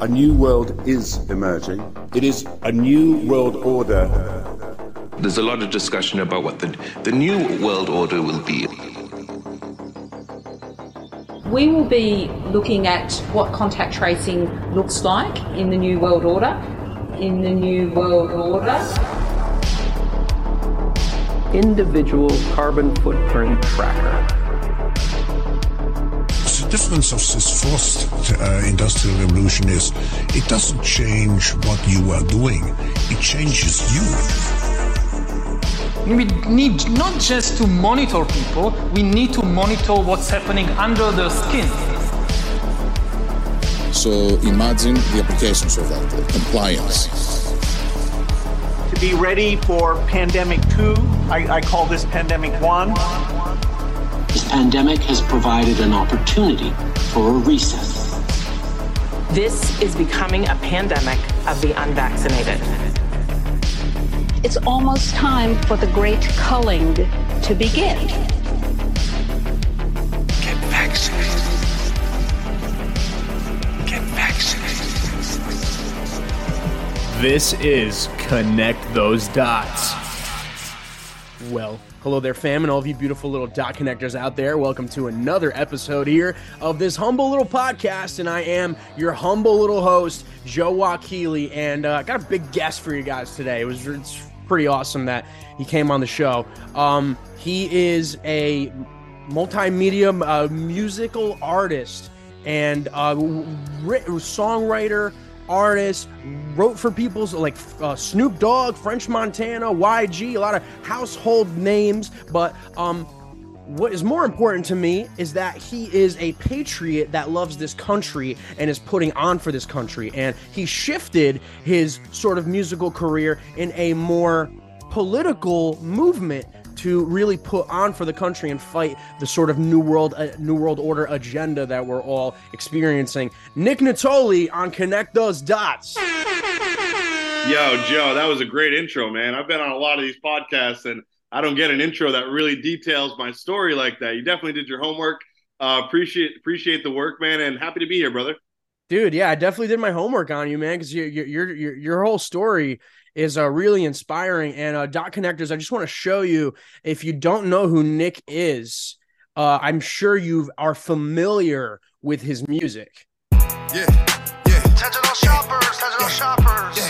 A new world is emerging. It is a new world order. There's a lot of discussion about what the, the new world order will be. We will be looking at what contact tracing looks like in the new world order. In the new world order. Individual carbon footprint tracker difference of this fourth uh, industrial revolution is it doesn't change what you are doing, it changes you. We need not just to monitor people, we need to monitor what's happening under their skin. So imagine the applications of that, compliance. To be ready for pandemic two, I, I call this pandemic one this pandemic has provided an opportunity for a recess. This is becoming a pandemic of the unvaccinated. It's almost time for the great culling to begin. Get vaccinated. Get vaccinated. This is Connect Those Dots. Well, Hello there, fam, and all of you beautiful little dot connectors out there. Welcome to another episode here of this humble little podcast, and I am your humble little host, Joe Wakili, and uh, I got a big guest for you guys today. It was it's pretty awesome that he came on the show. Um, he is a multimedia uh, musical artist and uh, songwriter artists, wrote for people's like uh, Snoop Dogg, French Montana, YG, a lot of household names. But um, what is more important to me is that he is a patriot that loves this country and is putting on for this country. And he shifted his sort of musical career in a more political movement to really put on for the country and fight the sort of new world uh, new world order agenda that we're all experiencing. Nick Nittoli on Connect Those Dots. Yo, Joe, that was a great intro, man. I've been on a lot of these podcasts and I don't get an intro that really details my story like that. You definitely did your homework. Uh, appreciate appreciate the work, man, and happy to be here, brother. Dude, yeah, I definitely did my homework on you, man, because your your your your whole story is uh, really inspiring. And uh, dot connectors, I just want to show you if you don't know who Nick is, uh, I'm sure you are familiar with his music. Yeah, yeah. Digital shoppers, digital yeah. shoppers. Yeah,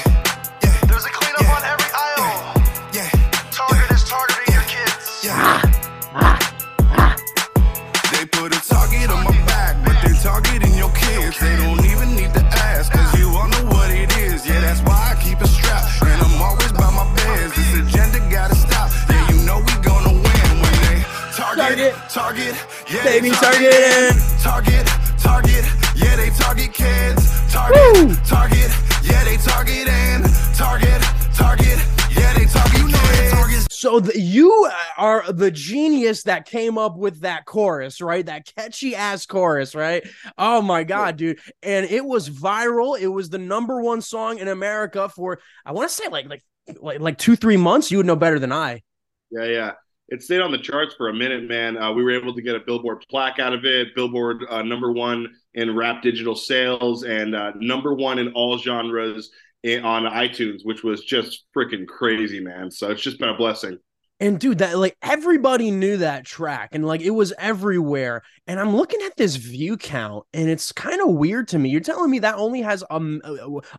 kids. They don't even need to ask, cause you all know what it is. Yeah, that's why I keep it strapped. And I'm always by my beds. This agenda gotta stop. Yeah, you know we gonna win when they target, target, yeah, they be targeting. Target, target, yeah, they target kids. Target, target, yeah, they target and target, target, yeah, they target kids. So the, you are the genius that came up with that chorus, right? That catchy ass chorus, right? Oh my god, dude! And it was viral. It was the number one song in America for I want to say like like like like two three months. You would know better than I. Yeah, yeah. It stayed on the charts for a minute, man. Uh, we were able to get a Billboard plaque out of it. Billboard uh, number one in rap digital sales and uh, number one in all genres in, on iTunes, which was just freaking crazy, man. So it's just been a blessing. And dude, that like everybody knew that track and like it was everywhere. And I'm looking at this view count and it's kind of weird to me. You're telling me that only has a,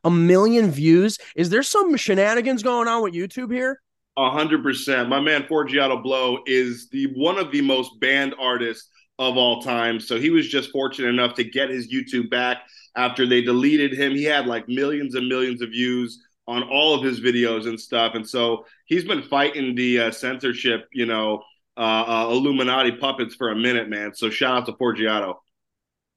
a million views. Is there some shenanigans going on with YouTube here? A hundred percent. My man Forgiato Blow is the one of the most banned artists of all time. So he was just fortunate enough to get his YouTube back after they deleted him. He had like millions and millions of views on all of his videos and stuff. And so he's been fighting the uh, censorship, you know, uh, uh, Illuminati puppets for a minute, man. So shout out to Forgiato.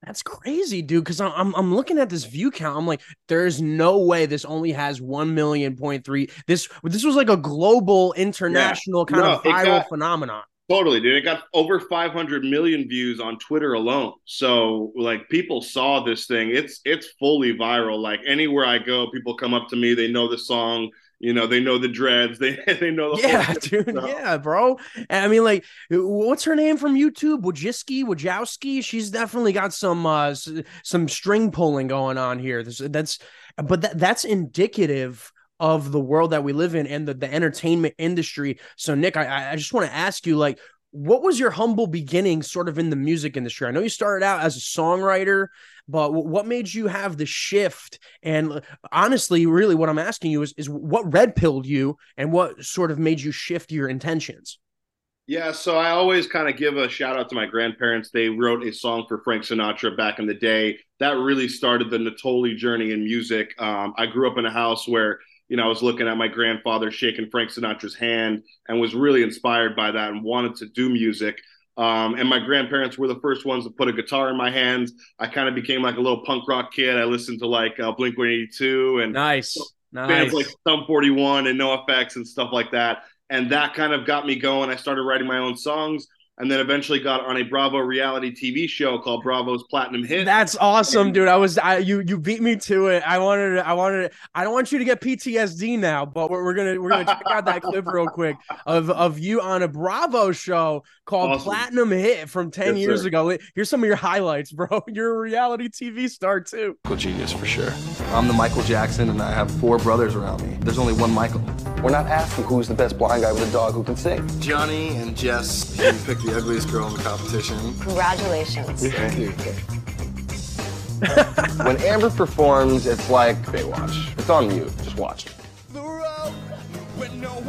That's crazy, dude. Because I'm I'm looking at this view count. I'm like, there's no way this only has one million point three. This this was like a global, international yeah. kind no, of viral got, phenomenon. Totally, dude. It got over 500 million views on Twitter alone. So, like, people saw this thing. It's it's fully viral. Like anywhere I go, people come up to me. They know the song. You know, they know the dreads. They they know the Yeah, dude. stuff. Yeah, bro. And I mean, like, what's her name from YouTube? Wojcicki, Wojowski. She's definitely got some uh some string pulling going on here. This, that's, but that that's indicative of the world that we live in and the, the entertainment industry. So, Nick, I I just want to ask you, like, what was your humble beginning, sort of in the music industry? I know you started out as a songwriter, but what made you have the shift? And uh, honestly, really, what I'm asking you is, is what red pilled you, and what sort of made you shift your intentions? Yeah, so I always kind of give a shout out to my grandparents. They wrote a song for Frank Sinatra back in the day. That really started the Nittoli journey in music. Um, I grew up in a house where, you know, I was looking at my grandfather shaking Frank Sinatra's hand and was really inspired by that and wanted to do music. Um, and my grandparents were the first ones to put a guitar in my hands. I kind of became like a little punk rock kid. I listened to like uh, Blink 182 and Nice, bands nice. like Sum 41 and NOFX and stuff like that. And that kind of got me going. I started writing my own songs and then eventually got on a Bravo reality TV show called Bravo's Platinum Hit. That's awesome, dude. I was I you you beat me to it. I wanted to, I wanted to, I don't want you to get PTSD now, but we're, we're gonna we're gonna check out that clip real quick of of you on a Bravo show called Awesome. Platinum Hit from 10 Yes, years sir. ago. Here's some of your highlights, bro. You're a reality TV star too. Michael genius for sure. I'm the Michael Jackson, and I have four brothers around me. There's only one Michael. We're not asking who's the best blind guy with a dog who can sing. Johnny and Jess, you picked the ugliest girl in the competition. Congratulations. Thank you. when Amber performs, it's like Baywatch. It's on mute. Just watch.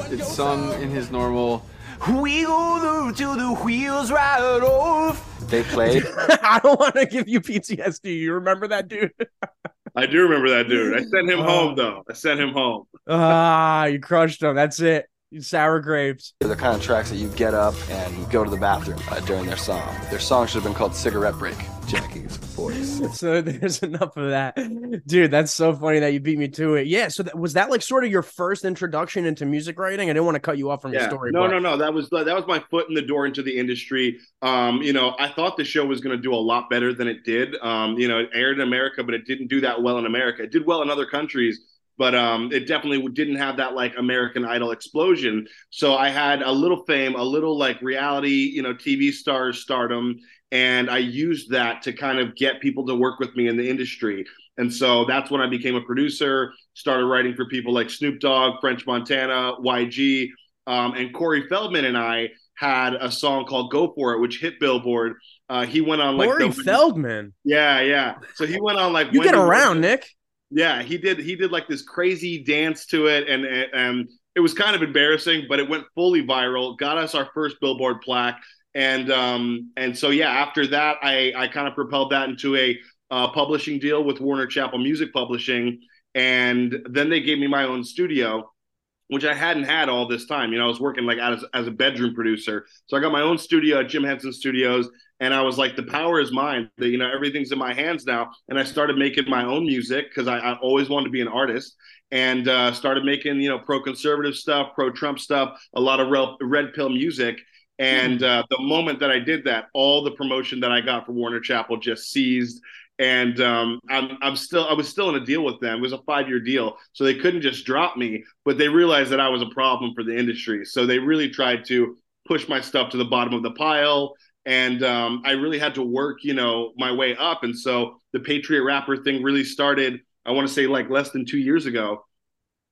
It's sung in his normal. We go till the wheels right off. They played. I don't want to give you PTSD. You remember that, dude? I do remember that dude. I sent him Oh. home though. I sent him home. Ah, you crushed him. That's it. You sour grapes. They're the kind of tracks that you get up and go to the bathroom uh, during their song. Their song should have been called Cigarette Break. Jackie's voice. So there's enough of that, dude. That's so funny that you beat me to it. Yeah. So that, was that like sort of your first introduction into music writing? I didn't want to cut you off from your story. No, but- no, no. That was that was my foot in the door into the industry. Um, you know, I thought the show was going to do a lot better than it did. Um, you know, it aired in America, but it didn't do that well in America. It did well in other countries, but um, it definitely didn't have that like American Idol explosion. So I had a little fame, a little like reality, you know, TV stars stardom, and I used that to kind of get people to work with me in the industry. And so that's when I became a producer, started writing for people like Snoop Dogg, French Montana, YG, um, and Corey Feldman and I had a song called "Go For It," which hit Billboard. Uh, he went on like Corey Feldman. yeah, yeah. So he went on like You get around, Nick. Yeah, he did. He did like this crazy dance to it, and and, it was kind of embarrassing, but it went fully viral. Got us our first Billboard plaque, and um and so yeah, after that, I I kind of propelled that into a uh, publishing deal with Warner Chappell Music Publishing, and then they gave me my own studio. Which I hadn't had all this time. You know, I was working like as, as a bedroom producer. So I got my own studio at Jim Henson Studios, and I was like, the power is mine. The, you know, everything's in my hands now. And I started making my own music because I, I always wanted to be an artist and uh, started making, you know, pro conservative stuff, pro Trump stuff, a lot of red, red pill music. And uh, the moment that I did that, all the promotion that I got for Warner Chappell just seized. And um, I'm, I'm still, I was still in a deal with them. It was a five year deal. So they couldn't just drop me, but they realized that I was a problem for the industry. So they really tried to push my stuff to the bottom of the pile and um, I really had to work, you know, my way up. And so the Patriot Rapper thing really started. I want to say like less than two years ago,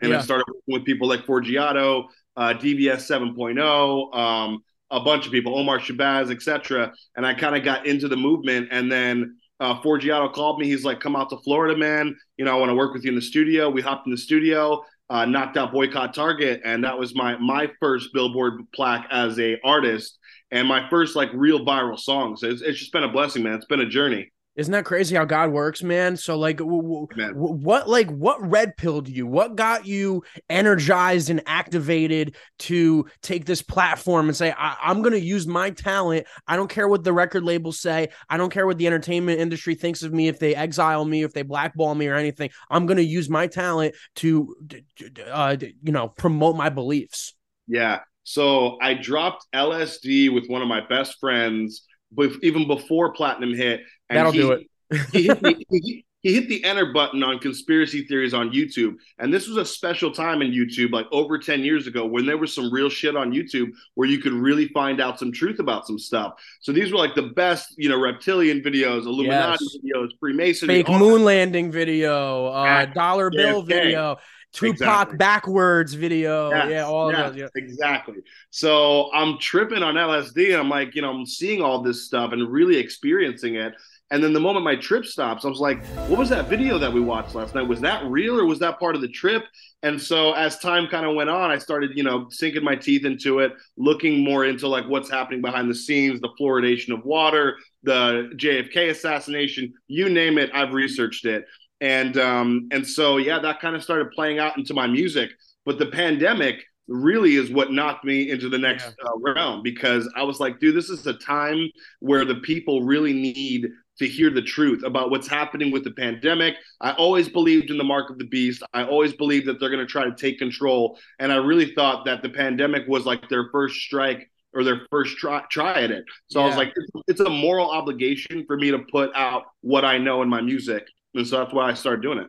and Yeah. I started working with people like Forgiato, uh, DVS 7.0, um, a bunch of people, Omar Shabazz, etc. And I kind of got into the movement, and then. Uh, Forgiato called me. He's like, "Come out to Florida, man. You know, I want to work with you in the studio." We hopped in the studio, uh, knocked out Boycott Target, and that was my my first Billboard plaque as a artist and my first like real viral song. So it's, it's just been a blessing, man. It's been a journey. Isn't that crazy how God works, man? So like, w- w- w- what like what red pilled you? What got you energized and activated to take this platform and say, I- I'm going to use my talent. I don't care what the record labels say. I don't care what the entertainment industry thinks of me. If they exile me, if they blackball me or anything, I'm going to use my talent to, uh, you know, promote my beliefs. Yeah. So I dropped LSD with one of my best friends, but even before Platinum hit. And That'll he, do it. he, hit me, he, he hit the enter button on conspiracy theories on YouTube. And this was a special time in YouTube, like over 10 years ago, when there was some real shit on YouTube where you could really find out some truth about some stuff. So these were like the best, you know, reptilian videos, Illuminati Yes. videos, Freemasonry, Fake moon landing video, uh, dollar bill JFK. video, Tupac Exactly. backwards video. Yes, yeah, all of those. Yeah. Exactly. So I'm tripping on LSD and I'm like, you know, I'm seeing all this stuff and really experiencing it. And then the moment my trip stops, I was like, what was that video that we watched last night? Was that real or was that part of the trip? And so as time kind of went on, I started, you know, sinking my teeth into it, looking more into like what's happening behind the scenes, the fluoridation of water, the JFK assassination, you name it, I've researched it. And um, and so yeah, that kind of started playing out into my music. But the pandemic really is what knocked me into the next uh, realm because I was like, dude, this is a time where the people really need to hear the truth about what's happening with the pandemic. I always believed in the mark of the beast. I always believed that they're going to try to take control. And I really thought that the pandemic was like their first strike or their first try, try at it. So I was like, it's, it's a moral obligation for me to put out what I know in my music. And so that's why I started doing it.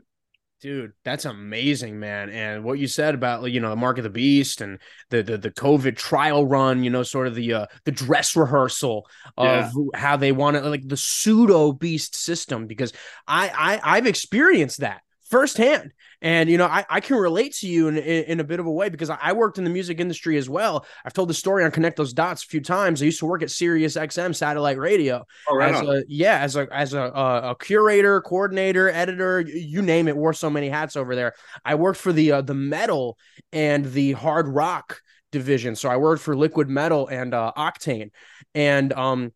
Dude, that's amazing, man. And what you said about you know the mark of the beast and the the, the COVID trial run, you know, sort of the uh, the dress rehearsal of Yeah. how they want to like the pseudo beast system because I, I I've experienced that firsthand. And you know, I, I can relate to you in, in, in a bit of a way because I, I worked in the music industry as well. I've told the story on Connect Those Dots a few times. I used to work at Sirius XM satellite radio. Oh, right as a, yeah, as a as a, a, a curator, coordinator, editor, you name it. Wore so many hats over there. I worked for the uh, the metal and the hard rock division. So I worked for Liquid Metal and uh, Octane, and um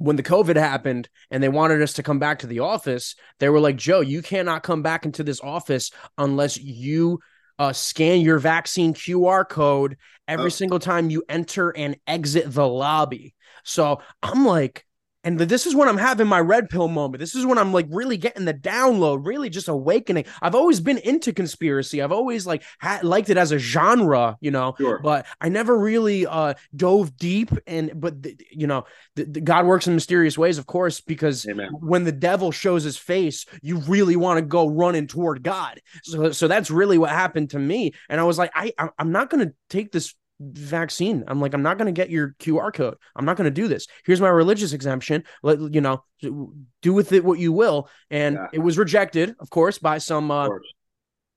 when the COVID happened and they wanted us to come back to the office, they were like, Joe, you cannot come back into this office unless you uh, scan your vaccine QR code every Oh. single time you enter and exit the lobby. So I'm like, and this is when I'm having my red pill moment. This is when I'm like really getting the download, really just awakening. I've always been into conspiracy. I've always like ha- liked it as a genre, you know, Sure. but I never really uh dove deep. And but th- you know, th- th- God works in mysterious ways, of course, because Amen. when the devil shows his face, you really want to go running toward God. So so that's really what happened to me. And I was like, I I- I'm not gonna take this vaccine. I'm like, I'm not going to get your QR code. I'm not going to do this. Here's my religious exemption. Let you know, do with it what you will. And Yeah. it was rejected, of course, by some uh,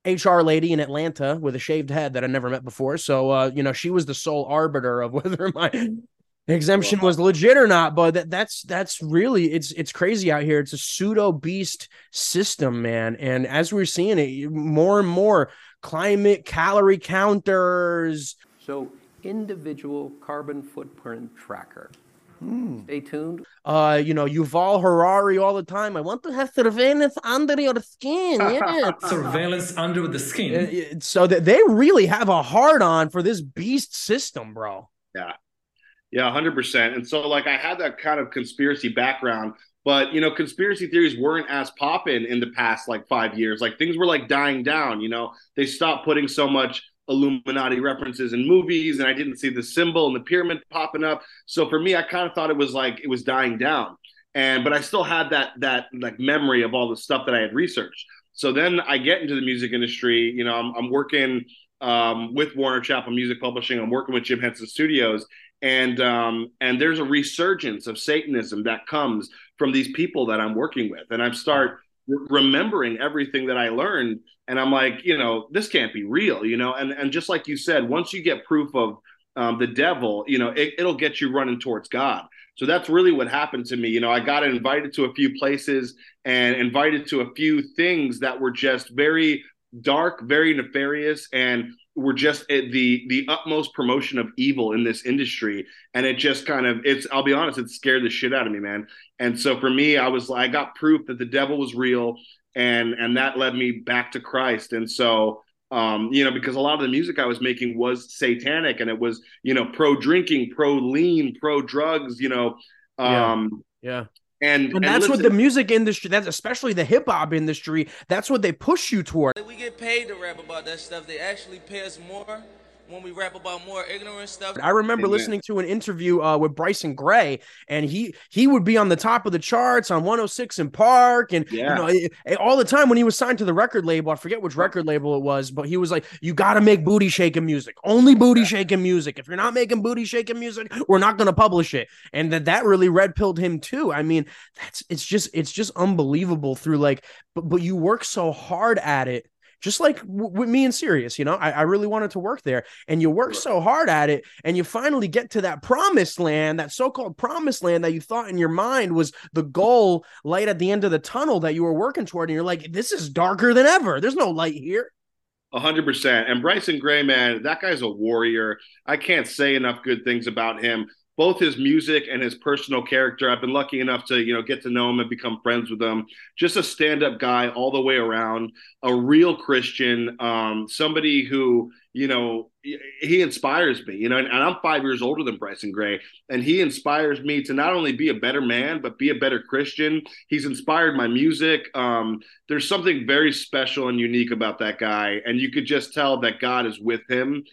HR lady in Atlanta with a shaved head that I never met before. So, uh, you know, she was the sole arbiter of whether my exemption was legit or not. But that, that's that's really it's it's crazy out here. It's a pseudo beast system, man. And as we're seeing it more and more, climate calorie counters. So, individual carbon footprint tracker. Stay tuned. Uh, you know, Yuval Harari all the time. I want to have surveillance under your skin. Yeah. Surveillance under the skin. Uh, so that they really have a hard on for this beast system, bro. Yeah. Yeah, 100%. And so, like, I had that kind of conspiracy background, but, you know, conspiracy theories weren't as poppin' in the past, like, five years. Like, things were, like, dying down, you know? They stopped putting so much Illuminati references in movies, and I didn't see the symbol and the pyramid popping up. So, for me, I kind of thought it was like it was dying down. And, but I still had that, that, like, memory of all the stuff that I had researched. So then I get into the music industry, you know, I'm, I'm working um, with Warner Chappell Music Publishing, I'm working with Jim Henson Studios and um, and there's a resurgence of Satanism that comes from these people that I'm working with, and I start remembering everything that I learned, and I'm like, you know, this can't be real, you know, and and just like you said, once you get proof of um, the devil, you know, it, it'll get you running towards God. So that's really what happened to me. You know, I got invited to a few places and invited to a few things that were just very dark, very nefarious, and were just at the the utmost promotion of evil in this industry. And it just kind of it's I'll be honest, it scared the shit out of me, man. And so for me, I was I got proof that the devil was real, and and that led me back to Christ. And so um, you know, because a lot of the music I was making was satanic and it was, you know, pro drinking, pro lean, pro drugs, you know. Um yeah. And, And that's what the music industry, that's especially the hip hop industry, that's what they push you toward. We get paid to rap about that stuff. They actually pay us more when we rap about more ignorant stuff. I remember Amen. listening to an interview uh, with Bryson Gray, and he he would be on the top of the charts on 106 & Park, and Yeah. you know eh, eh, all the time when he was signed to the record label. I forget which record label it was, but he was like, "You got to make booty shaking music, only booty shaking music. If you're not making booty shaking music, we're not going to publish it." And that that really red pilled him too. I mean, that's it's just it's just unbelievable through like, but but you work so hard at it just like w- with me and Sirius, you know, I, I really wanted to work there, and you work so hard at it, and you finally get to that promised land, that so-called promised land that you thought in your mind was the goal, light at the end of the tunnel that you were working toward, and you're like, this is darker than ever. There's no light here. A hundred percent. And Bryson Gray, man, that guy's a warrior. I can't say enough good things about him. Both his music and his personal character. I've been lucky enough to, you know, get to know him and become friends with him. Just a stand-up guy all the way around, a real Christian, um, somebody who, you know, he inspires me, you know, and, and I'm five years older than Bryson Gray, and he inspires me to not only be a better man, but be a better Christian. He's inspired my music. Um, there's something very special and unique about that guy, and you could just tell that God is with him.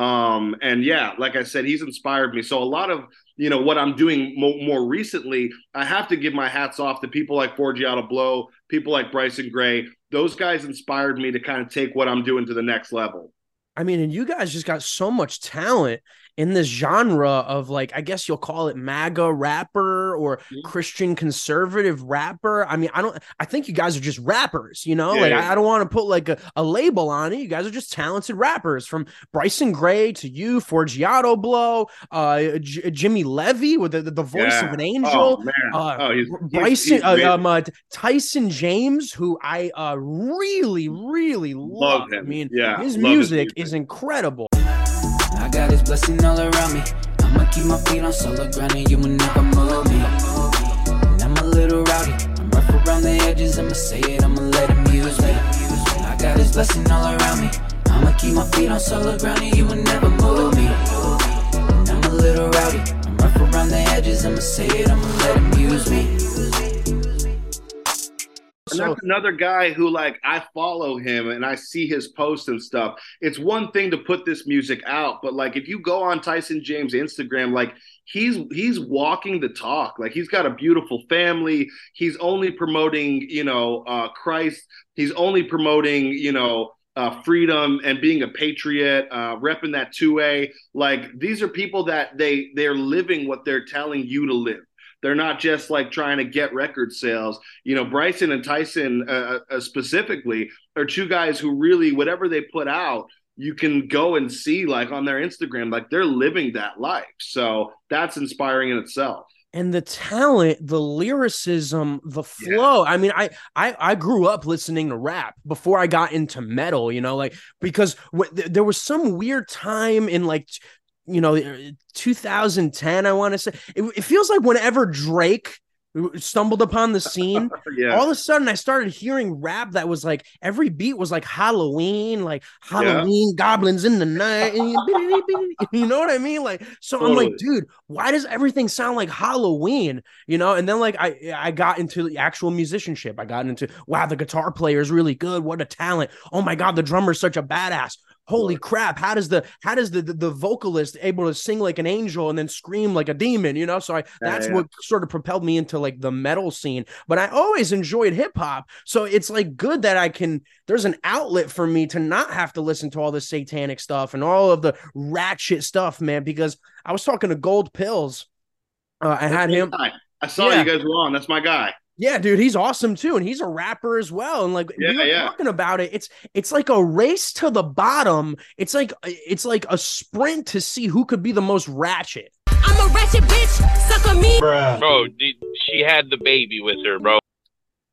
Um, and yeah, like I said, he's inspired me. So a lot of you know what I'm doing mo- more recently, I have to give my hats off to people like Forgiato Blow, people like Bryson Gray. Those guys inspired me to kind of take what I'm doing to the next level. I mean, and you guys just got so much talent in this genre of like, I guess you'll call it MAGA rapper or Christian conservative rapper. I mean, I don't, I think you guys are just rappers, you know, Yeah, like yeah. I, don't want to put like a, a label on it. You guys are just talented rappers from Bryson Gray to you, Forgiato Blow, uh, J- Jimmy Levy with the, the, the voice of an angel, Oh, man. uh, Oh, he's- he's- Bryson, he's uh, um, uh, Tyson James, who I uh, really, really love. Love him. I mean, Yeah, his love his music is incredible. I got his blessing all around me. I'ma keep my feet on solid ground and you will never move me. And I'm a little rowdy. I'm rough around the edges. I'ma say it, I'ma let him use me. I got his blessing all around me. I'ma keep my feet on solid ground and you will never move me. And I'm a little rowdy. I'm rough around the edges. I'ma say it, I'ma let him use me. And that's another guy who like I follow him and I see his posts and stuff. It's one thing to put this music out, but like if you go on Tyson James Instagram, like he's he's walking the talk. Like he's got a beautiful family. He's only promoting, you know, uh Christ. He's only promoting, you know, uh, freedom and being a patriot, uh, repping that 2A. Like these are people that they they're living what they're telling you to live. They're not just like trying to get record sales. You know, Bryson and Tyson uh, uh, specifically are two guys who really, whatever they put out, you can go and see like on their Instagram, like they're living that life. So that's inspiring in itself. and the talent, the lyricism, the flow. I mean, I, I I grew up listening to rap before I got into metal. You know, like because w- th- there was some weird time in like you know uh, 2010. I want to say. It, it feels like whenever Drake uh, stumbled upon the scene Yeah. all of a sudden i started hearing rap that was like every beat was like halloween like halloween goblins in the night. You know what i mean? Like so i'm like dude why does everything sound like halloween? You know and then like i i got into the actual musicianship. I got into wow the guitar player is really good. What a talent. Oh my god the drummer's such a badass holy crap how does the how does the, the the vocalist able to sing like an angel and then scream like a demon you know so i that's yeah. what sort of propelled me into like the metal scene but i always enjoyed hip hop so it's like good that i can there's an outlet for me to not have to listen to all this satanic stuff and all of the ratchet stuff man because i was talking to gold pills uh, i had him I saw Yeah. you guys were on. That's my guy. Yeah, dude, he's awesome too, and he's a rapper as well. And like Yeah, we were yeah. talking about it, it's it's like a race to the bottom. It's like it's like a sprint to see who could be the most ratchet. I'm a ratchet bitch, suck on me. Bro, dude, she had the baby with her, bro.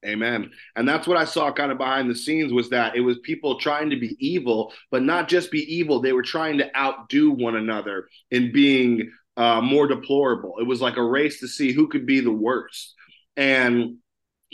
Amen. And that's what I saw kind of behind the scenes was that it was people trying to be evil, but not just be evil. They were trying to outdo one another in being uh, more deplorable. It was like a race to see who could be the worst. And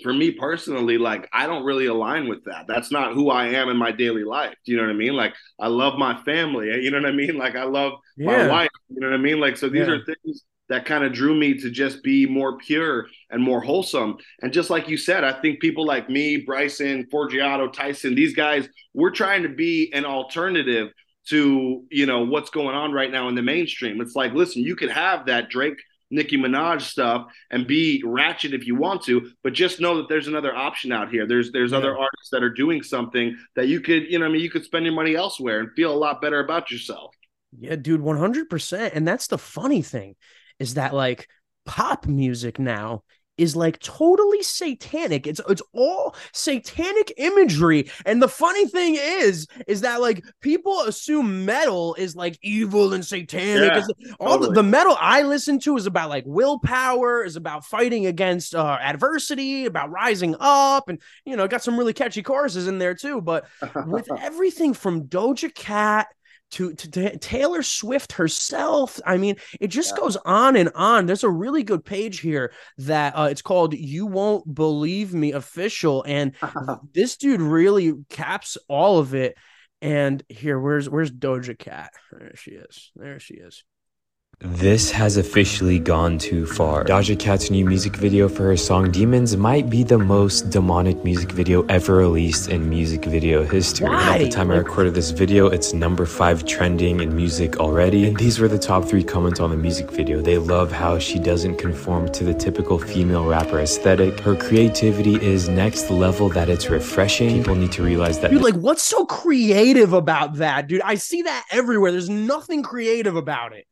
for me personally, like I don't really align with that. That's not who I am in my daily life. Do you know what I mean? Like I love my family. You know what I mean? Like I love my wife. You know what I mean? Like so these Yeah. are things that kind of drew me to just be more pure and more wholesome. And just like you said, I think people like me, Bryson, Forgiato, Tyson, these guys, we're trying to be an alternative to you know what's going on right now in the mainstream. It's like, listen, you could have that Drake, Nicki Minaj stuff and be ratchet if you want to, but just know that there's another option out here. There's there's Yeah. other artists that are doing something that you could, you know, I mean, you could spend your money elsewhere and feel a lot better about yourself. Yeah, dude, 100%. And that's the funny thing is that like pop music now is like totally satanic. It's it's all satanic imagery. And the funny thing is is that like people assume metal is like evil and satanic. Yeah, all the, the metal I listen to is about like willpower, is about fighting against uh adversity, about rising up and you know, got some really catchy choruses in there too, but with everything from Doja Cat to, to, to Taylor Swift herself. I mean, it just goes on and on. There's a really good page here that uh, it's called "You Won't Believe Me" official, and this dude really caps all of it. And here, where's where's Doja Cat? There she is. There she is. This has officially gone too far. Doja Cat's new music video for her song Demons might be the most demonic music video ever released in music video history. At the time I recorded this video, it's number five trending in music already. And these were the top three comments on the music video. They love how she doesn't conform to the typical female rapper aesthetic. Her creativity is next level that it's refreshing. People need to realize that Dude, like, what's so creative about that, dude? I see that everywhere. There's nothing creative about it.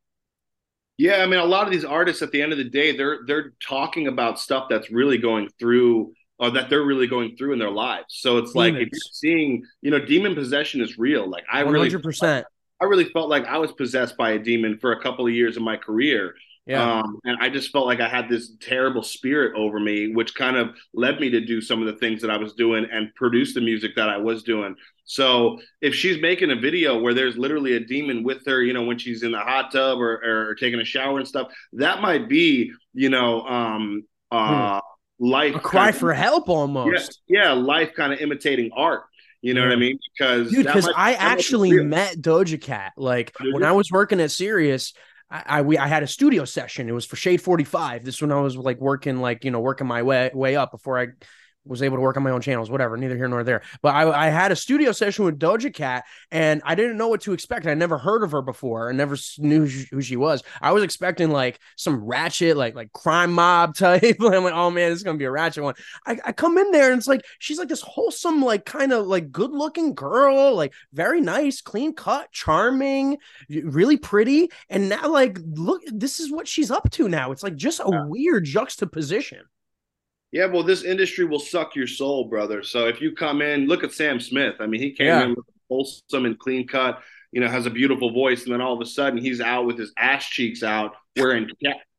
Yeah, I mean, a lot of these artists at the end of the day, they're they're talking about stuff that's really going through or that they're really going through in their lives. So it's like if you're seeing, you know, demon possession is real. Like I really hundred percent. I really felt like I was possessed by a demon for a couple of years in my career. Yeah. Um, and I just felt like I had this terrible spirit over me, which kind of led me to do some of the things that I was doing and produce the music that I was doing. So if she's making a video where there's literally a demon with her, you know, when she's in the hot tub or, or taking a shower and stuff, that might be, you know, um, uh, life Hmm. A cry kind of- for help almost. Yeah, yeah, life kind of imitating art. You know what I mean? Because because i actually met doja cat like when i was working at sirius I, I we I had a studio session. It was for Shade 45. This when I was like working like, you know, working my way way up before I was able to work on my own channels, whatever, neither here nor there. But I, I had a studio session with Doja Cat and I didn't know what to expect. I never heard of her before. I never knew who she- was. I was expecting like some ratchet, like like crime mob type. I'm like, oh man, this is gonna be a ratchet one. I, I come in there and it's like she's like this wholesome, like kind of like good looking girl, like very nice, clean cut, charming, really pretty. And now, like, look, this is what she's up to now. It's like just a weird juxtaposition. Yeah, well, this industry will suck your soul, brother. So if you come in, look at Sam Smith. I mean, he came Yeah. in wholesome and clean cut, you know, has a beautiful voice, and then all of a sudden he's out with his ass cheeks out, wearing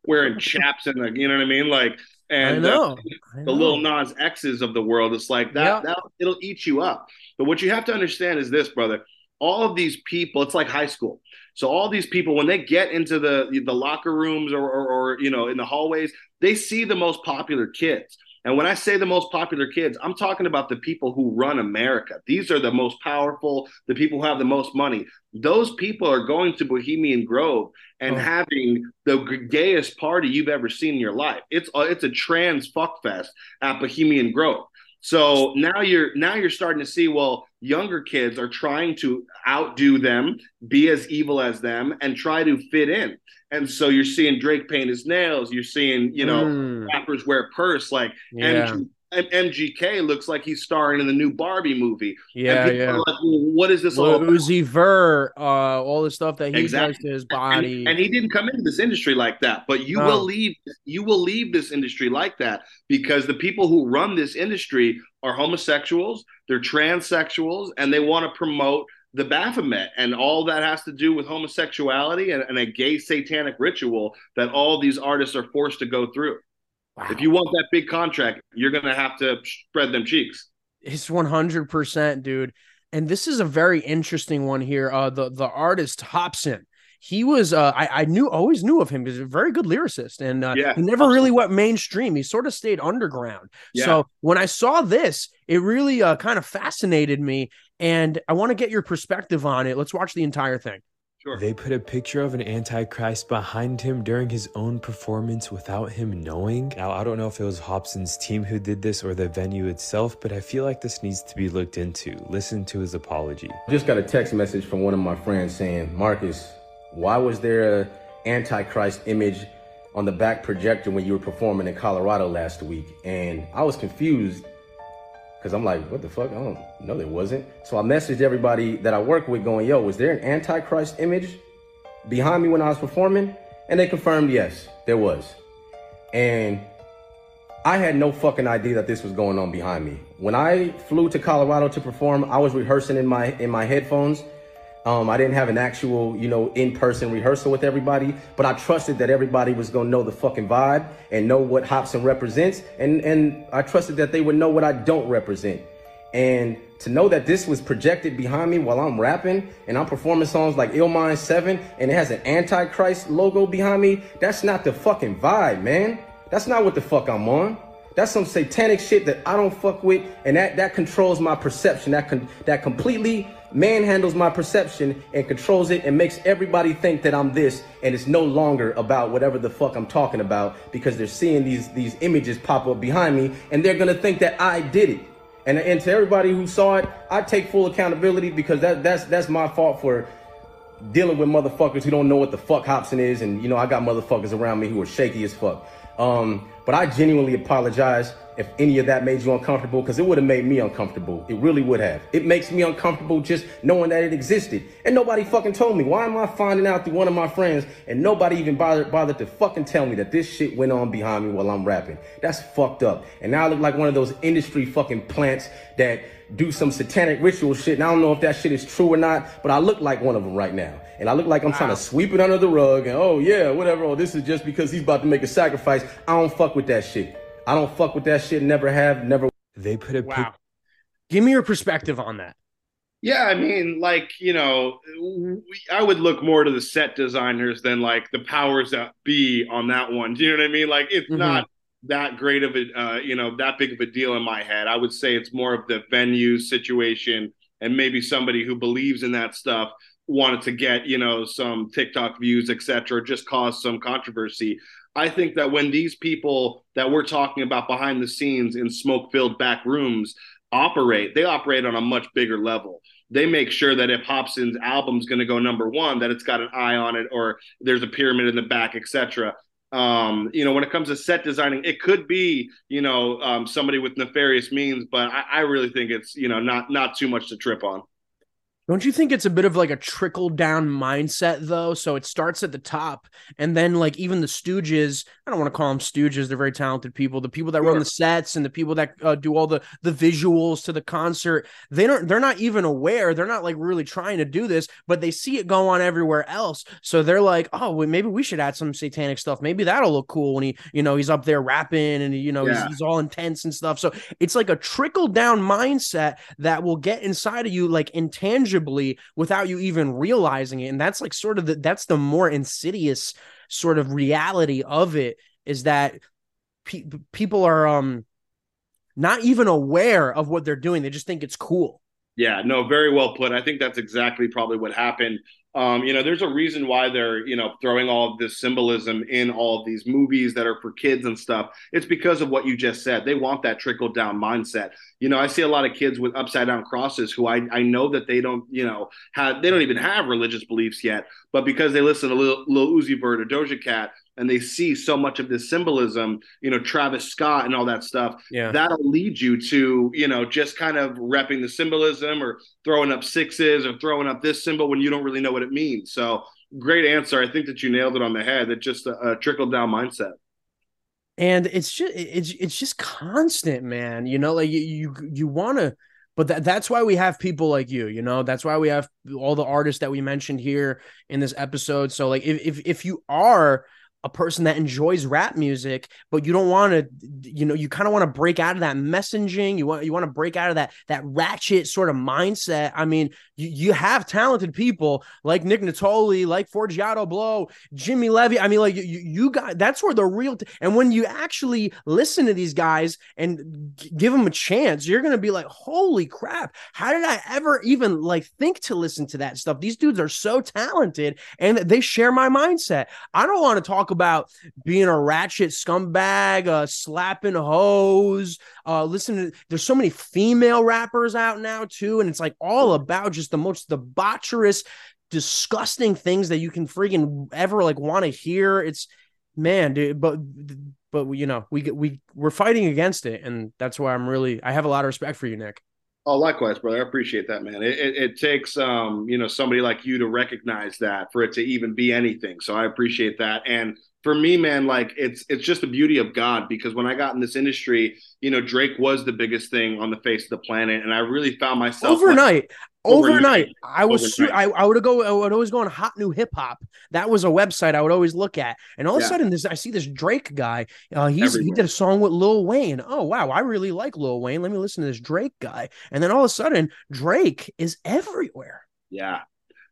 wearing chaps and like, you know what I mean, like. And uh, the Lil Nas X's of the world, it's like that. That it'll eat you up. But what you have to understand is this, brother. All of these people, it's like high school. So all these people, when they get into the the locker rooms or, or, or you know in the hallways, they see the most popular kids. And when I say the most popular kids, I'm talking about the people who run America. These are the most powerful, the people who have the most money. Those people are going to Bohemian Grove and Oh. having the gayest party you've ever seen in your life. It's a, it's a trans fuck fest at Bohemian Grove. So now you're now you're starting to see well younger kids are trying to outdo them, be as evil as them and try to fit in. And so you're seeing Drake paint his nails, you're seeing, you know, Mm. rappers wear purse like Yeah. M- MGK looks like he's starring in the new Barbie movie. Yeah, and yeah. are like, well, what is this all about? Uzi Vert, uh, all the stuff that he Exactly. does to his And, body. and he didn't come into this industry like that, but you No. will leave you will leave this industry like that because the people who run this industry are homosexuals, they're transsexuals, and they want to promote the Baphomet and all that has to do with homosexuality and, and a gay satanic ritual that all these artists are forced to go through. If you want that big contract, you're gonna have to spread them cheeks. It's one hundred percent, dude. And this is a very interesting one here. Uh, the the artist Hopsin. He was uh, I I knew always knew of him because he's a very good lyricist, and uh, Yeah, he never really went mainstream. He sort of stayed underground. Yeah. So when I saw this, it really uh, kind of fascinated me, and I want to get your perspective on it. Let's watch the entire thing. Sure. They put a picture of an Antichrist behind him during his own performance without him knowing. Now, I don't know if it was Hopsin's team who did this or the venue itself, but I feel like this needs to be looked into. Listen to his apology. I just got a text message from one of my friends saying, Marcus, why was there a Antichrist image on the back projector when you were performing in Colorado last week? And I was confused because I'm like, what the fuck? I don't know there wasn't. So I messaged everybody that I work with going, yo, was there an Antichrist image behind me when I was performing? And they confirmed, yes, there was. And I had no fucking idea that this was going on behind me. When I flew to Colorado to perform, I was rehearsing in my in my headphones. Um, I didn't have an actual, you know, in-person rehearsal with everybody, but I trusted that everybody was gonna know the fucking vibe and know what Hopsin represents, and and I trusted that they would know what I don't represent. And to know that this was projected behind me while I'm rapping and I'm performing songs like Illmind 7 and it has an Antichrist logo behind me, that's not the fucking vibe, man. That's not what the fuck I'm on. That's some satanic shit that I don't fuck with, and that that controls my perception. That con- that completely manhandles my perception and controls it and makes everybody think that I'm this, and it's no longer about whatever the fuck I'm talking about because they're seeing these these images pop up behind me, and they're gonna think that I did it. And and to everybody who saw it, I take full accountability because that that's that's my fault for dealing with motherfuckers who don't know what the fuck Hopsin is, and you know I got motherfuckers around me who are shaky as fuck. Um, but I genuinely apologize if any of that made you uncomfortable because it would have made me uncomfortable. It really would have. It makes me uncomfortable just knowing that it existed. And nobody fucking told me. Why am I finding out through one of my friends and nobody even bothered bothered to fucking tell me that this shit went on behind me while I'm rapping? That's fucked up. And now I look like one of those industry fucking plants that do some satanic ritual shit. And I don't know if that shit is true or not, but I look like one of them right now. And I look like I'm trying to sweep it under the rug and oh yeah, whatever. Oh, this is just because he's about to make a sacrifice. I don't fuck with that shit. I don't fuck with that shit. Never have, never. They put a wow. Give me your perspective on that. Yeah, I mean, like you know, we, I would look more to the set designers than like the powers that be on that one. Do you know what I mean? Like, it's Mhm. not that great of a, uh, you know, that big of a deal in my head. I would say it's more of the venue situation and maybe somebody who believes in that stuff wanted to get, you know, some TikTok views, etc., just cause some controversy. I think that when these people that we're talking about behind the scenes in smoke-filled back rooms operate, they operate on a much bigger level. They make sure that if Hopsin's album's going to go number one, that it's got an eye on it, or there's a pyramid in the back, etc. Um, you know, when it comes to set designing, it could be, you know, um, somebody with nefarious means, but I, I really think it's, you know, not not too much to trip on. Don't you think it's a bit of like a trickle down mindset though? So it starts at the top, and then like even the Stooges. I don't want to call them Stooges; they're very talented people. The people that run the sets and the people that uh, do all the the visuals to the concert. They don't. They're not even aware. They're not like really trying to do this, but they see it go on everywhere else. So they're like, oh, well, maybe we should add some satanic stuff. Maybe that'll look cool when he, you know, he's up there rapping and you know Yeah. he's, he's all intense and stuff. So it's like a trickle down mindset that will get inside of you like intangibly without you even realizing it. And that's like sort of the that's the more insidious sort of reality of it is that pe- people are um not even aware of what they're doing. They just think it's cool. Yeah, no, very well put. I think that's exactly probably what happened. Um, you know, there's a reason why they're, you know, throwing all of this symbolism in all of these movies that are for kids and stuff. It's because of what you just said. They want that trickle down mindset. You know, I see a lot of kids with upside down crosses who I, I know that they don't, you know, have they don't even have religious beliefs yet, but because they listen to Lil, Lil Uzi Vert or Doja Cat and they see so much of this symbolism, you know, Travis Scott and all that stuff, Yeah. that'll lead you to, you know, just kind of repping the symbolism or throwing up sixes or throwing up this symbol when you don't really know what it means. So great answer. I think that you nailed it on the head. That just a, a trickle down mindset. and it's just it's it's just constant man you know like you you, you want to but that, that's why we have people like you you know that's why we have all the artists that we mentioned here in this episode so like if if, if you are a person that enjoys rap music, but you don't want to, you know, you kind of want to break out of that messaging. You want you want to break out of that that ratchet sort of mindset. I mean, you, you have talented people like Nick Nittoli, like Forgiato Blow, Jimmy Levy. I mean, like you, you got that's where the real t- and when you actually listen to these guys and g- give them a chance, you're gonna be like, holy crap, how did I ever even like think to listen to that stuff? These dudes are so talented and they share my mindset. I don't want to talk about being a ratchet scumbag, uh, slapping hoes. Uh, listen, to, there's so many female rappers out now too, and it's like all about just the most debaucherous, disgusting things that you can freaking ever like want to hear. It's man, dude, but but you know we we we're fighting against it, and that's why I'm really I have a lot of respect for you, Nick. Oh, likewise, brother. I appreciate that, man. It, it, it, takes, um, you know, somebody like you to recognize that for it to even be anything. So I appreciate that. And for me, man, like it's it's just the beauty of God because when I got in this industry, you know, Drake was the biggest thing on the face of the planet, and I really found myself overnight. Like, overnight, overnight. I was su- I, I would go I would always go on Hot New Hip Hop. That was a website I would always look at, and all of a sudden, this I see this Drake guy. Uh, he's Everywhere. he did a song with Lil Wayne. Oh wow, I really like Lil Wayne. Let me listen to this Drake guy, and then all of a sudden, Drake is everywhere. Yeah,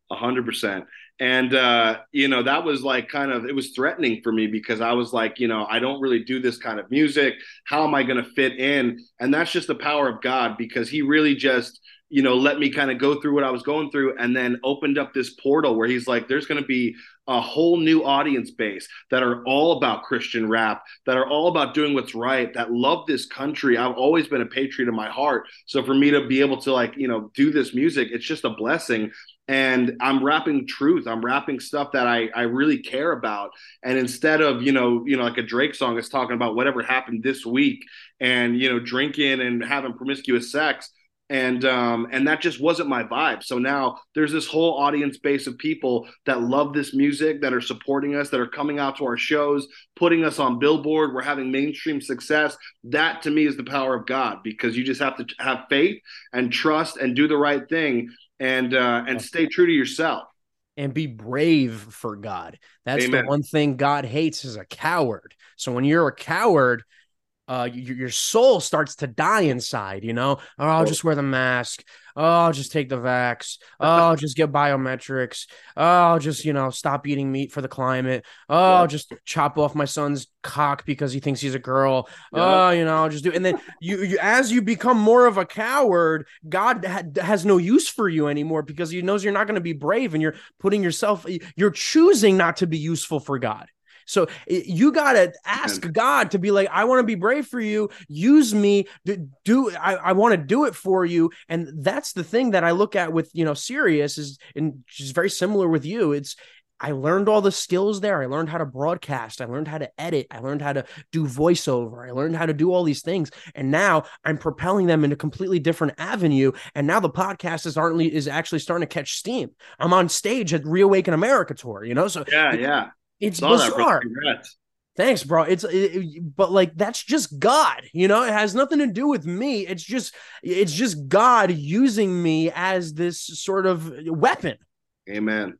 a hundred percent. And uh, you know, that was like kind of it was threatening for me because I was like, you know, I don't really do this kind of music. How am I going to fit in? And that's just the power of God because He really just you know, let me kind of go through what I was going through and then opened up this portal where he's like, there's going to be a whole new audience base that are all about Christian rap, that are all about doing what's right, that love this country. I've always been a patriot in my heart. So for me to be able to like, you know, do this music, it's just a blessing. And I'm rapping truth. I'm rapping stuff that I, I really care about. And instead of, you know, you know, like a Drake song is talking about whatever happened this week and, you know, drinking and having promiscuous sex, and um, and that just wasn't my vibe. So now there's this whole audience base of people that love this music, that are supporting us, that are coming out to our shows, putting us on Billboard. We're having mainstream success. That to me is the power of God because you just have to have faith and trust and do the right thing and uh, and stay true to yourself and be brave for God. That's Amen. the one thing God hates is a coward. So when you're a coward, uh, your, your soul starts to die inside, you know. Oh, I'll just wear the mask. Oh, I'll just take the vax. Oh, I'll just get biometrics. Oh, I'll just, you know, stop eating meat for the climate. Oh, I'll just chop off my son's cock because he thinks he's a girl. Oh, you know, I'll just do. And then you, you as you become more of a coward, God ha- has no use for you anymore because He knows you're not going to be brave, and you're putting yourself. You're choosing not to be useful for God. So you got to ask God to be like, I want to be brave for you. Use me. Do, do I, I want to do it for you. And that's the thing that I look at with, you know, Sirius is, and she's very similar with you. It's, I learned all the skills there. I learned how to broadcast. I learned how to edit. I learned how to do voiceover. I learned how to do all these things. And now I'm propelling them in a completely different avenue. And now the podcast is aren't is actually starting to catch steam. I'm on stage at Reawaken America tour, you know? So yeah, yeah. It's that, bizarre. Congrats. Thanks, bro. It's it, but like that's just God, you know. It has nothing to do with me. It's just it's just God using me as this sort of weapon. Amen.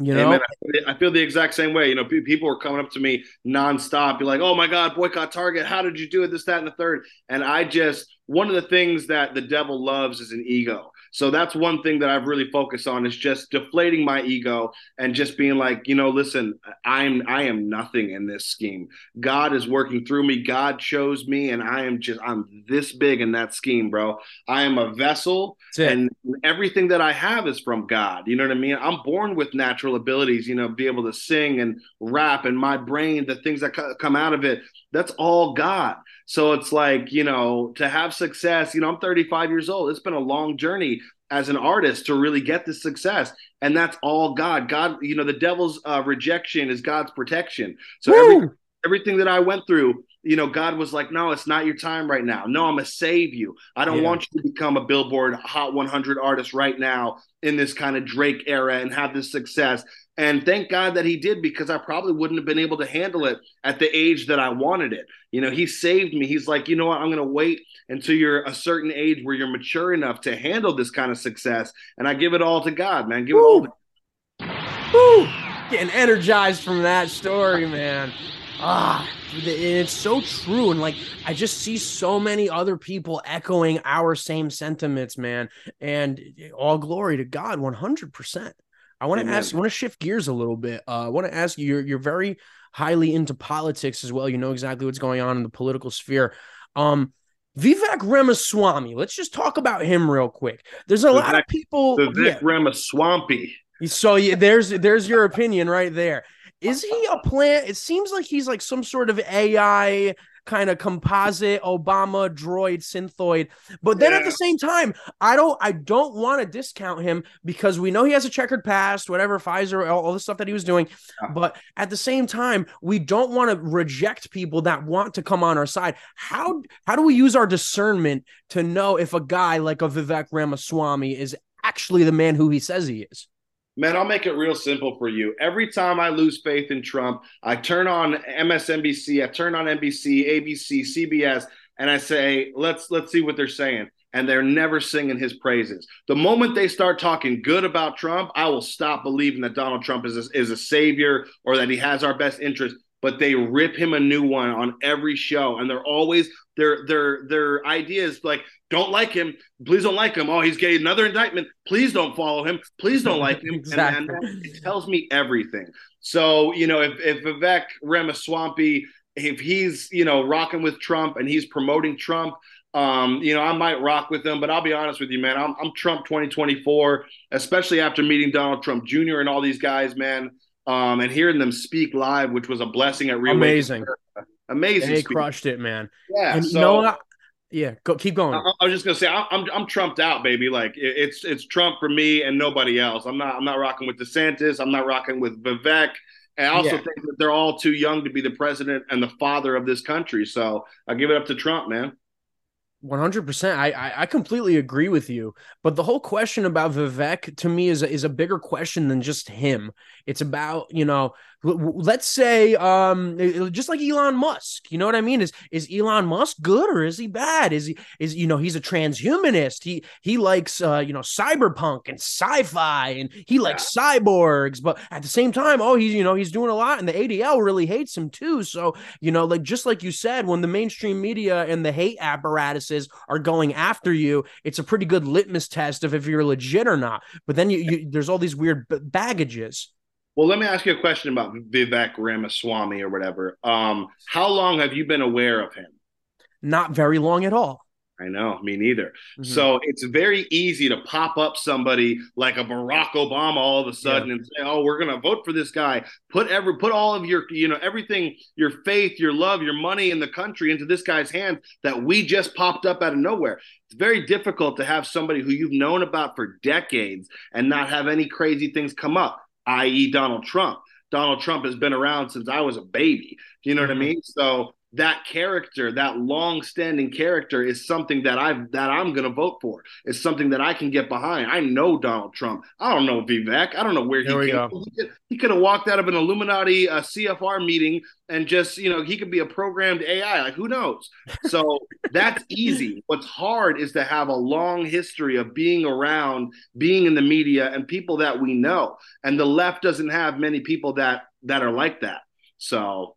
You know, Amen. I feel- the exact same way. You know, people were coming up to me nonstop, be like, "Oh my God, boycott Target! How did you do it? This, that, and the third. And I just one of the things that the devil loves is an ego. So that's one thing that I've really focused on is just deflating my ego and just being like, you know, listen, I'm I am nothing in this scheme. God is working through me. God chose me, and I am just I'm this big in that scheme, bro. I am a vessel, and everything that I have is from God. You know what I mean? I'm born with natural abilities. You know, be able to sing and rap, and my brain, the things that co- come out of it, that's all God. So it's like, you know, to have success, you know, I'm 35 years old. It's been a long journey as an artist to really get the success. And that's all God. God, you know, the devil's uh, rejection is God's protection. So every, everything that I went through, you know, God was like, no, it's not your time right now. No, I'm going to save you. I don't Yeah. want you to become a Billboard Hot 100 artist right now in this kind of Drake era and have this success. And thank God that he did because I probably wouldn't have been able to handle it at the age that I wanted it. You know, he saved me. He's like, you know what? I'm going to wait until you're a certain age where you're mature enough to handle this kind of success. And I give it all to God, man. Give it all to Woo! getting energized from that story, man. Ah, it's so true. And like, I just see so many other people echoing our same sentiments, man. And all glory to God, 100%. I want to ask, I want to shift gears a little bit. Uh, I want to ask you, you're, you're very highly into politics as well. You know exactly what's going on in the political sphere. Um, Vivek Ramaswamy, let's just talk about him real quick. There's a Vivek, lot of people. Vivek yeah. Ramaswampy. So yeah, there's there's your opinion right there. Is he a plant? It seems like he's like some sort of AI kind of composite Obama droid synthoid. But then at the same time, I don't I don't want to discount him because we know he has a checkered past, whatever Pfizer, all, all the stuff that he was doing. But at the same time, we don't want to reject people that want to come on our side. How how do we use our discernment to know if a guy like a Vivek Ramaswamy is actually the man who he says he is? Man, I'll make it real simple for you. Every time I lose faith in Trump, I turn on MSNBC, I turn on NBC, ABC, CBS, and I say, "Let's let's see what they're saying." And they're never singing his praises. The moment they start talking good about Trump, I will stop believing that Donald Trump is a, is a savior or that he has our best interest. But they rip him a new one on every show, and they're always their their their ideas like don't like him. Please don't like him. Oh, he's getting another indictment. Please don't follow him. Please don't like him. exactly. And, and it tells me everything. So, you know, if, if Vivek Ramaswamy, if he's, you know, rocking with Trump and he's promoting Trump, um, you know, I might rock with him, but I'll be honest with you, man. I'm, I'm Trump 2024, especially after meeting Donald Trump Jr. and all these guys, man. Um, and hearing them speak live, which was a blessing at Real Amazing. Amazing. They crushed it, man. Yeah. And so, you know what? Yeah, go keep going. I, I was just gonna say I'm, I'm I'm trumped out, baby. Like it, it's it's Trump for me and nobody else. I'm not I'm not rocking with DeSantis. I'm not rocking with Vivek. And I also Yeah. think that they're all too young to be the president and the father of this country. So I give it up to Trump, man. One hundred percent. I I I completely agree with you. But the whole question about Vivek to me is a, is a bigger question than just him. It's about you know, let's say um, just like Elon Musk. You know what I mean? Is is Elon Musk good or is he bad? Is he is you know he's a transhumanist. He he likes uh you know cyberpunk and sci-fi and he likes cyborgs. But at the same time, oh he's you know he's doing a lot and the ADL really hates him too. So you know like just like you said, when the mainstream media and the hate apparatuses are going after you, it's a pretty good litmus test of if you're legit or not. But then you, you there's all these weird b- baggages. Well, let me ask you a question about Vivek Ramaswamy or whatever. Um, how long have you been aware of him? Not very long at all. I know, me neither. Mhm. So it's very easy to pop up somebody like a Barack Obama all of a sudden and say, "Oh, we're going to vote for this guy." Put every put all of your, you know, everything, your faith, your love, your money in the country into this guy's hands that we just popped up out of nowhere. It's very difficult to have somebody who you've known about for decades and not have any crazy things come up, i.e., Donald Trump. Donald Trump has been around since I was a baby. Do you know what I mm-hmm. mean? So that character, that long-standing character, is something that I've that I'm going to vote for. It's something that I can get behind. I know Donald Trump. I don't know Vivek. I don't know where he There came. go. He could, he could have walked out of an Illuminati uh, CFR meeting and just you know he could be a programmed AI. Like who knows? So that's easy. What's hard is to have a long history of being around, being in the media, and people that we know. And the left doesn't have many people that that are like that. So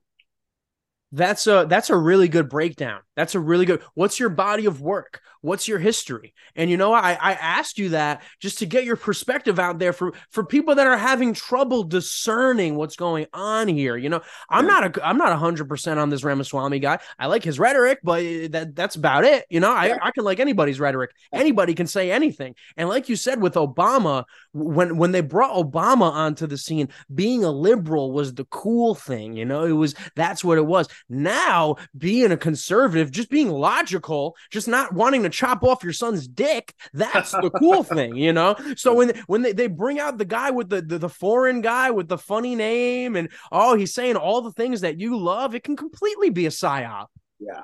That's a that's a really good breakdown. That's a really good. What's your body of work? What's your history? And you know, I I asked you that just to get your perspective out there for for people that are having trouble discerning what's going on here. You know, I'm not a I'm not hundred percent on this Ramaswamy guy. I like his rhetoric, but eh, that that's about it. You know, I I can like anybody's rhetoric. Anybody can say anything. And like you said with Obama, when when they brought Obama onto the scene, being a liberal was the cool thing. You know, it was that's what it was. Now being a conservative, just being logical, just not wanting to chop off your son's dick, that's the cool thing, you know. So when when they, they bring out the guy with the, the the foreign guy with the funny name and oh he's saying all the things that you love, it can completely be a psyop. Yeah.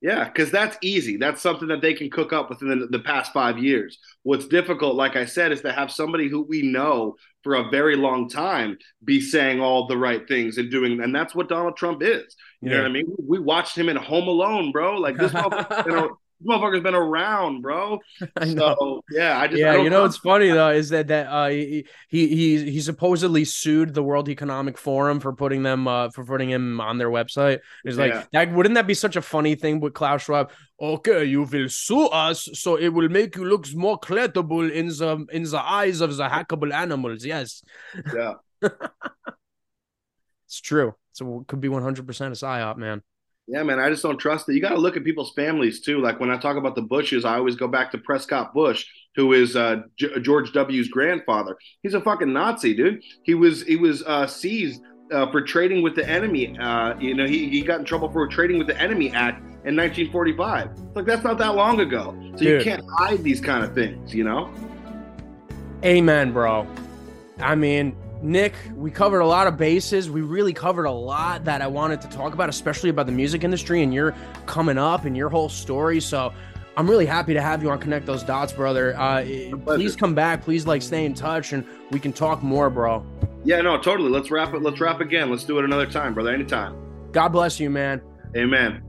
Yeah, because that's easy. That's something that they can cook up within the, the past five years. What's difficult, like I said, is to have somebody who we know for a very long time be saying all the right things and doing, and that's what Donald Trump is. You know what I mean? We watched him in Home Alone, bro. Like this, motherfucker, you know, This motherfucker's been around, bro. I. So, yeah, I just yeah, don't you know what's funny though is that that uh, he, he he he supposedly sued the World Economic Forum for putting them uh, for putting him on their website. It's like Yeah. that wouldn't that be such a funny thing with Klaus Schwab? Okay, you will sue us, so it will make you look more credible in the in the eyes of the hackable animals. Yes, Yeah. it's true. So it could be one hundred percent a psyop, man. Yeah, man, I just don't trust it. You got to look at people's families too. Like when I talk about the Bushes, I always go back to Prescott Bush, who is uh, G- George W.'s grandfather. He's a fucking Nazi, dude. He was he was uh, seized uh, for trading with the enemy. Uh, you know, he, he got in trouble for trading with the enemy act in 1945. It's like that's not that long ago. So you can't hide these kind of things, you know. Amen, bro. I mean, Nick, we covered a lot of bases. We really covered a lot that I wanted to talk about, especially about the music industry and your coming up and your whole story. So I'm really happy to have you on Connect Those Dots, brother. Uh, please come back. Please like stay in touch and we can talk more, bro. Yeah, no, totally. Let's wrap it. Let's wrap again. Let's do it another time, brother. Anytime. God bless you, man. Amen.